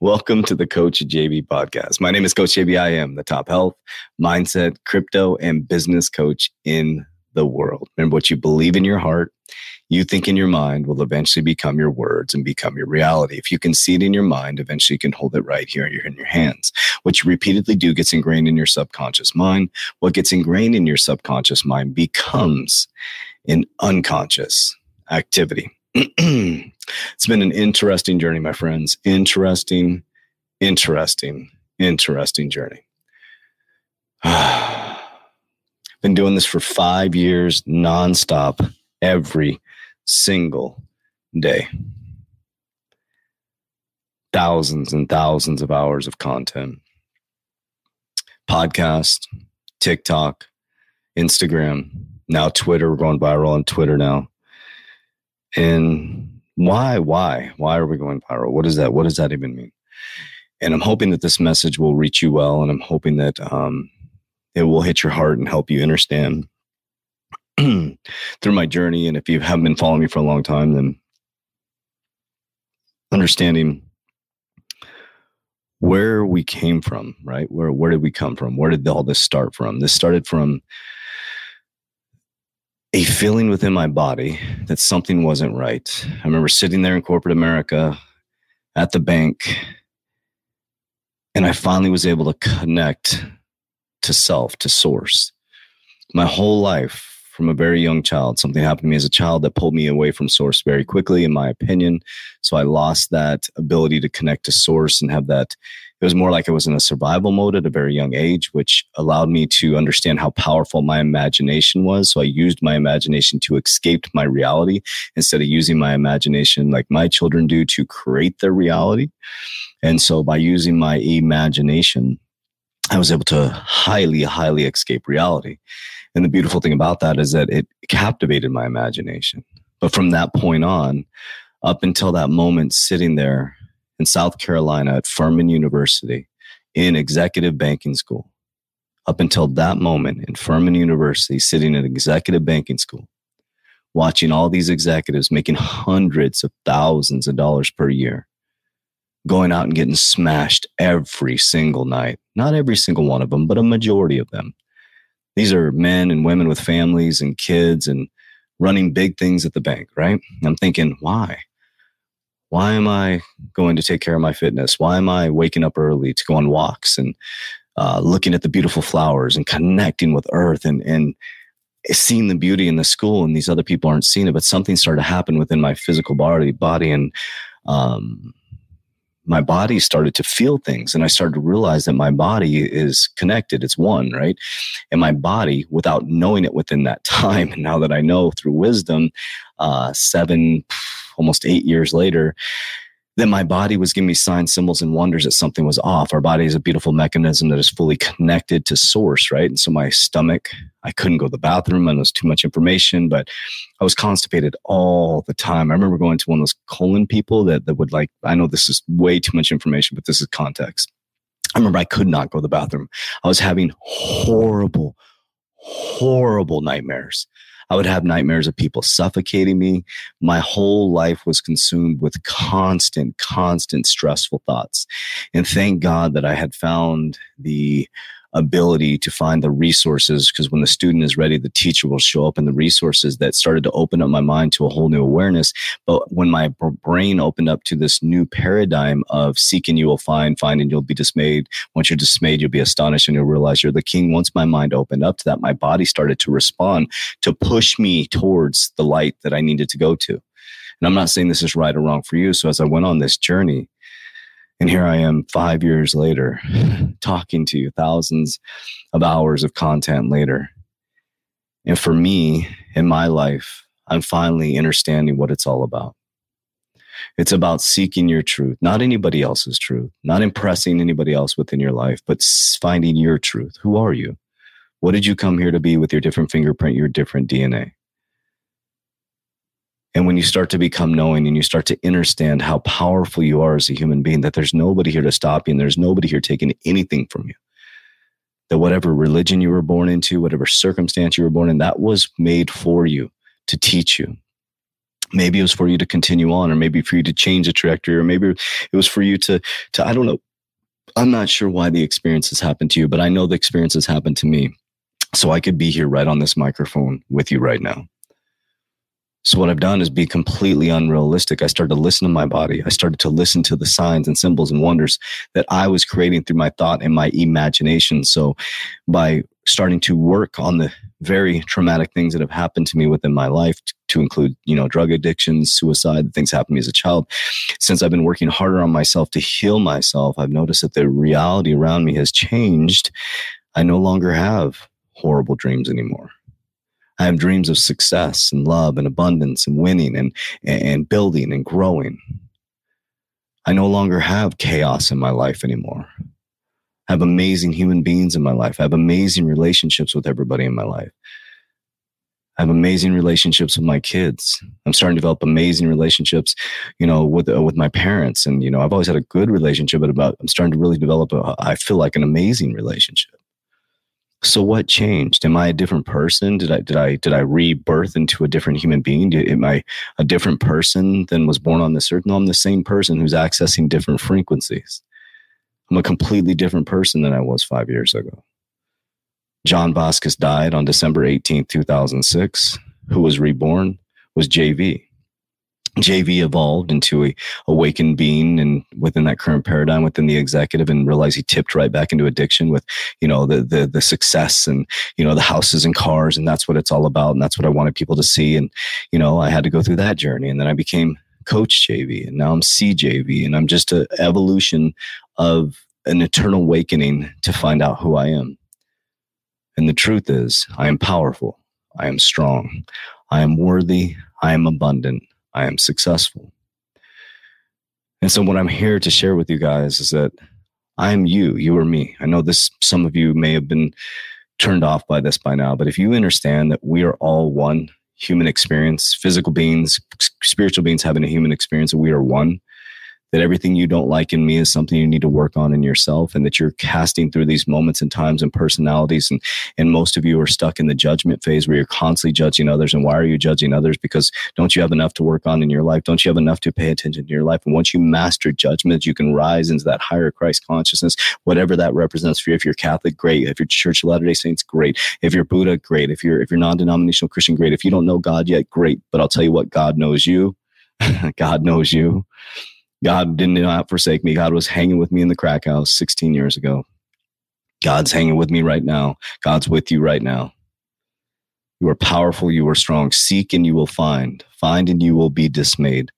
Welcome to the Coach JV podcast. My name is Coach JV. I am the top health, mindset, crypto, and business coach in the world. Remember what you believe in your heart, you think in your mind will eventually become your words and become your reality. If you can see it in your mind, eventually you can hold it right here in your hands. What you repeatedly do gets ingrained in your subconscious mind. What gets ingrained in your subconscious mind becomes an unconscious activity. it's been an interesting journey, my friends. Interesting, interesting, interesting journey. been doing this for five years nonstop every single day. Thousands and thousands of hours of content. Podcast, TikTok, Instagram, now Twitter. We're going viral on Twitter now. And why, why, why are we going viral? What is that? What does that even mean? And I'm hoping that this message will reach you well, and I'm hoping that um, it will hit your heart and help you understand through my journey. And if you haven't been following me for a long time, then understanding where we came from, right? Where where did we come from? Where did all this start from? This started from a feeling within my body that something wasn't right. I remember sitting there in corporate America at the bank, and I finally was able to connect to self, to source. My whole life, from a very young child, something happened to me as a child that pulled me away from source very quickly, in my opinion. So I lost that ability to connect to source and have that it was more like I was in a survival mode at a very young age, which allowed me to understand how powerful my imagination was. So I used my imagination to escape my reality instead of using my imagination like my children do to create their reality. And so by using my imagination, I was able to highly, highly escape reality. And the beautiful thing about that is that it captivated my imagination. But from that point on, up until that moment, sitting there in South Carolina at Furman University in executive banking school. Up until that moment in Furman University, sitting in executive banking school, watching all these executives making hundreds of thousands of dollars per year, going out and getting smashed every single night. Not every single one of them, but a majority of them. These are men and women with families and kids and running big things at the bank, right? I'm thinking, why? Why am I going to take care of my fitness? Why am I waking up early to go on walks and uh, looking at the beautiful flowers and connecting with earth and, and seeing the beauty in the school and these other people aren't seeing it, but something started to happen within my physical body, body and, um, my body started to feel things and I started to realize that my body is connected. It's one, right? And my body, without knowing it within that time, and now that I know through wisdom, uh, seven, almost eight years later, that my body was giving me signs, symbols, and wonders that something was off. Our body is a beautiful mechanism that is fully connected to source, right? And so my stomach, I couldn't go to the bathroom and it was too much information, but I was constipated all the time. I remember going to one of those colon people that, that would like, I know this is way too much information, but this is context. I remember I could not go to the bathroom. I was having horrible, horrible nightmares. I would have nightmares of people suffocating me. My whole life was consumed with constant, constant stressful thoughts. And thank God that I had found the ability to find the resources because when the student is ready, the teacher will show up and the resources that started to open up my mind to a whole new awareness. But when my brain opened up to this new paradigm of seeking, you will find, find, and you'll be dismayed. Once you're dismayed, you'll be astonished and you'll realize you're the king. Once my mind opened up to that, my body started to respond to push me towards the light that I needed to go to. And I'm not saying this is right or wrong for you. So as I went on this journey, and here I am five years later, talking to you, thousands of hours of content later. And for me, in my life, I'm finally understanding what it's all about. It's about seeking your truth, not anybody else's truth, not impressing anybody else within your life, but finding your truth. Who are you? What did you come here to be with your different fingerprint, your different DNA? And when you start to become knowing and you start to understand how powerful you are as a human being, that there's nobody here to stop you and there's nobody here taking anything from you. That whatever religion you were born into, whatever circumstance you were born in, that was made for you to teach you. Maybe it was for you to continue on, or maybe for you to change the trajectory, or maybe it was for you to, to I don't know. I'm not sure why the experiences happened to you, but I know the experiences happened to me. So I could be here right on this microphone with you right now. So what I've done is be completely unrealistic. I started to listen to my body. I started to listen to the signs and symbols and wonders that I was creating through my thought and my imagination. So by starting to work on the very traumatic things that have happened to me within my life to include, you know, drug addiction, suicide, things happened to me as a child. Since I've been working harder on myself to heal myself, I've noticed that the reality around me has changed. I no longer have horrible dreams anymore. I have dreams of success and love and abundance and winning and, and building and growing. I no longer have chaos in my life anymore. I have amazing human beings in my life. I have amazing relationships with everybody in my life. I have amazing relationships with my kids. I'm starting to develop amazing relationships, you know, with uh, with my parents. And you know, I've always had a good relationship, but about I'm starting to really develop. A, I feel like an amazing relationship so what changed? Am i a different person? Did i did i did i rebirth into a different human being? Am i a different person than was born on this earth? No i'm the same person who's accessing different frequencies. I'm a completely different person than i was five years ago. John vasquez died on december 18th 2006 who was reborn was jv JV evolved into a awakened being and within that current paradigm within the executive and realized he tipped right back into addiction with, you know, the the the success and, you know, the houses and cars and that's what it's all about and that's what I wanted people to see and, you know, I had to go through that journey and then I became coach JV and now I'm CJV and I'm just an evolution of an eternal awakening to find out who I am. And the truth is, I am powerful. I am strong. I am worthy. I am abundant. I am successful. And so, what I'm here to share with you guys is that I am you, you are me. I know this, some of you may have been turned off by this by now, but if you understand that we are all one human experience, physical beings, spiritual beings having a human experience, and we are one, that everything you don't like in me is something you need to work on in yourself and that you're casting through these moments and times and personalities and and most of you are stuck in the judgment phase where you're constantly judging others and why are you judging others? Because don't you have enough to work on in your life? Don't you have enough to pay attention to your life? And once you master judgment you can rise into that higher christ consciousness whatever that represents for you. If you're catholic great. If you're church of latter-day saints great. If you're buddha great. If you're if you're non-denominational christian great. If you don't know god yet great. But i'll tell you what god knows you. God knows you God did not forsake me. God was hanging with me in the crack house 16 years ago. God's hanging with me right now. God's with you right now. You are powerful. You are strong. Seek and you will find. Find and you will be dismayed.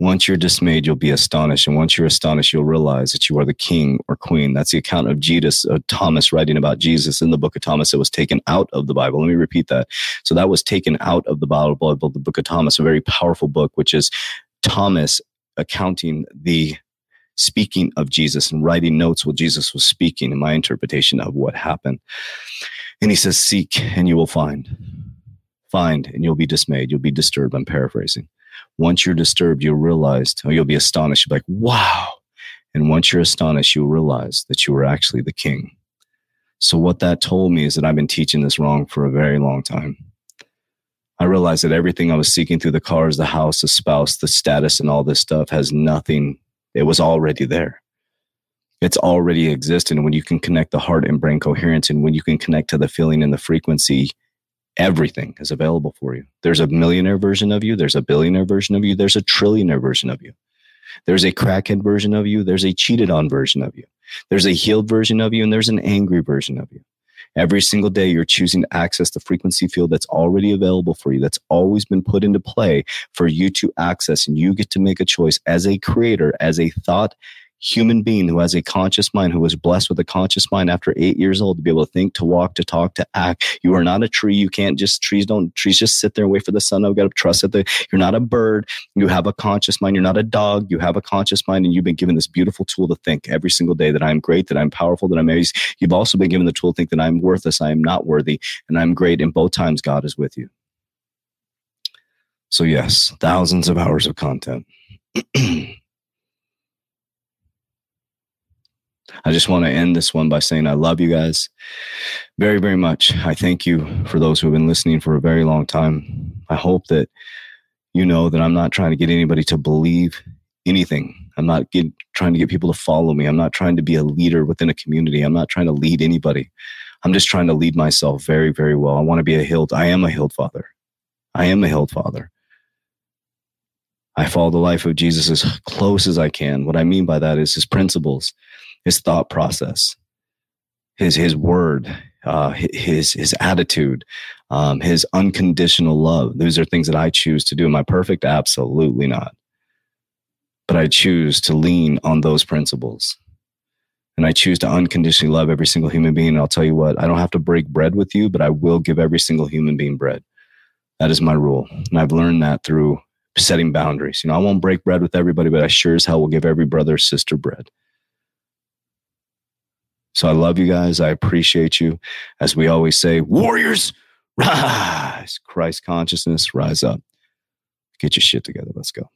Once you're dismayed, you'll be astonished. And once you're astonished, you'll realize that you are the king or queen. That's the account of Jesus, uh, Thomas writing about Jesus in the book of Thomas. It was taken out of the Bible. Let me repeat that. So that was taken out of the Bible, the book of Thomas, a very powerful book, which is Thomas accounting the speaking of Jesus and writing notes while Jesus was speaking in my interpretation of what happened. And he says, Seek and you will find. Find and you'll be dismayed. You'll be disturbed. I'm paraphrasing. Once you're disturbed, you'll realize, or you'll be astonished. You'll be like, wow. And once you're astonished, you'll realize that you were actually the king. So, what that told me is that I've been teaching this wrong for a very long time. I realized that everything I was seeking through the cars, the house, the spouse, the status, and all this stuff has nothing. It was already there. It's already existing. When you can connect the heart and brain coherence, and when you can connect to the feeling and the frequency, everything is available for you. There's a millionaire version of you. There's a billionaire version of you. There's a trillionaire version of you. There's a crackhead version of you. There's a cheated on version of you. There's a healed version of you, and there's an angry version of you. Every single day, you're choosing to access the frequency field that's already available for you, that's always been put into play for you to access. And you get to make a choice as a creator, as a thought human being who has a conscious mind, who was blessed with a conscious mind after eight years old to be able to think, to walk, to talk, to act. You are not a tree. You can't just trees don't trees just sit there and wait for the sun. I've got to trust that the, you're not a bird. You have a conscious mind. You're not a dog. You have a conscious mind, and you've been given this beautiful tool to think every single day that I'm great, that I'm powerful, that I'm amazing. You've also been given the tool to think that I'm worthless, I am not worthy, and I'm great. And both times, God is with you. So yes, thousands of hours of content. I just want to end this one by saying I love you guys very, very much. I thank you for those who have been listening for a very long time. I hope that you know that I'm not trying to get anybody to believe anything. I'm not get, trying to get people to follow me. I'm not trying to be a leader within a community. I'm not trying to lead anybody. I'm just trying to lead myself very, very well. I want to be a healed. I am a healed father. I am a healed father. I follow the life of Jesus as close as I can. What I mean by that is his principles, his thought process, his his word, uh, his his attitude, um, his unconditional love. Those are things that I choose to do. Am I perfect? Absolutely not. But I choose to lean on those principles. And I choose to unconditionally love every single human being. And I'll tell you what, I don't have to break bread with you, but I will give every single human being bread. That is my rule. And I've learned that through setting boundaries. You know, I won't break bread with everybody, but I sure as hell will give every brother sister bread. So I love you guys. I appreciate you. As we always say, warriors, rise. Christ consciousness, rise up. Get your shit together. Let's go.